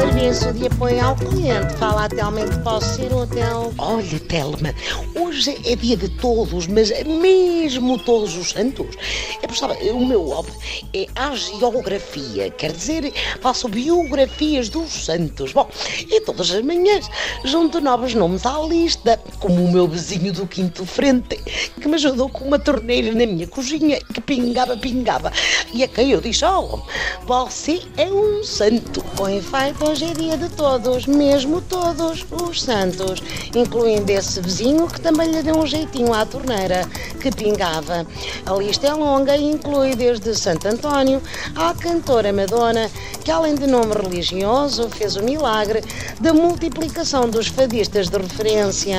Serviço de apoio ao cliente. Fala atualmente posso ser útil. Olha, Telma, hoje é dia de todos, mas mesmo todos os santos. Por sabe, o meu hobby é a geografia, quer dizer, faço biografias dos santos. Bom, e todas as manhãs junto novos nomes à lista, como o meu vizinho do quinto frente, que me ajudou com uma torneira na minha cozinha, que pingava, pingava. E a quem eu disse, oh, você é um santo. Com efeito, hoje é dia de todos, mesmo todos os santos, incluindo esse vizinho que também lhe deu um jeitinho à torneira que pingava. A lista é longa e inclui desde Santo António à cantora Madonna, que além de nome religioso fez o milagre da multiplicação dos fadistas de referência.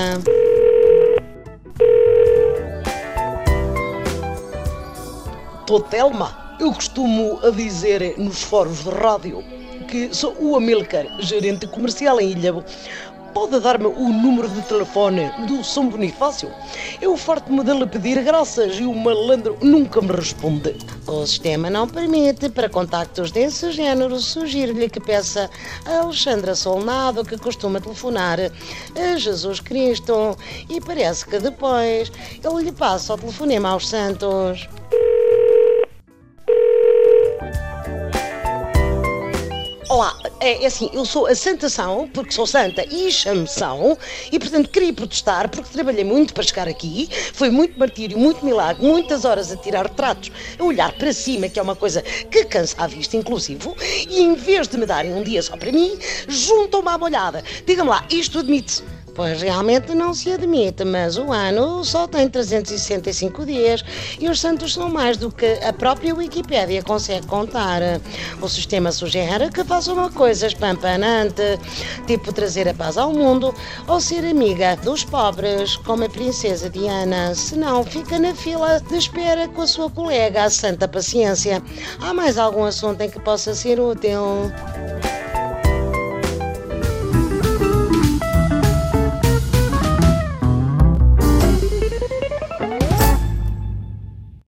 Tô Telma, eu costumo a dizer nos fóruns de rádio que sou o Amilcar, gerente comercial em Ilhavo. Pode dar-me o número de telefone do São Bonifácio? Eu farto-me de lhe pedir graças e o malandro nunca me responde. O sistema não permite. Para contactos desse género, sugiro-lhe que peça a Alexandra Solnado, que costuma telefonar a Jesus Cristo. E parece que depois ele lhe passa o telefonema aos santos. Olá, é, é assim, eu sou a Santa São, porque sou santa e chamo São, e portanto queria protestar porque trabalhei muito para chegar aqui, foi muito martírio, muito milagre, muitas horas a tirar retratos, a olhar para cima, que é uma coisa que cansa a vista, inclusive, e em vez de me darem um dia só para mim, juntam-me à molhada. Diga-me lá, isto admite-se? Pois realmente não se admite, mas o ano só tem 365 dias e os santos são mais do que a própria Wikipédia consegue contar. O sistema sugere que faça uma coisa espampanante, tipo trazer a paz ao mundo ou ser amiga dos pobres, como a princesa Diana. Senão, fica na fila de espera com a sua colega, a Santa Paciência. Há mais algum assunto em que possa ser útil?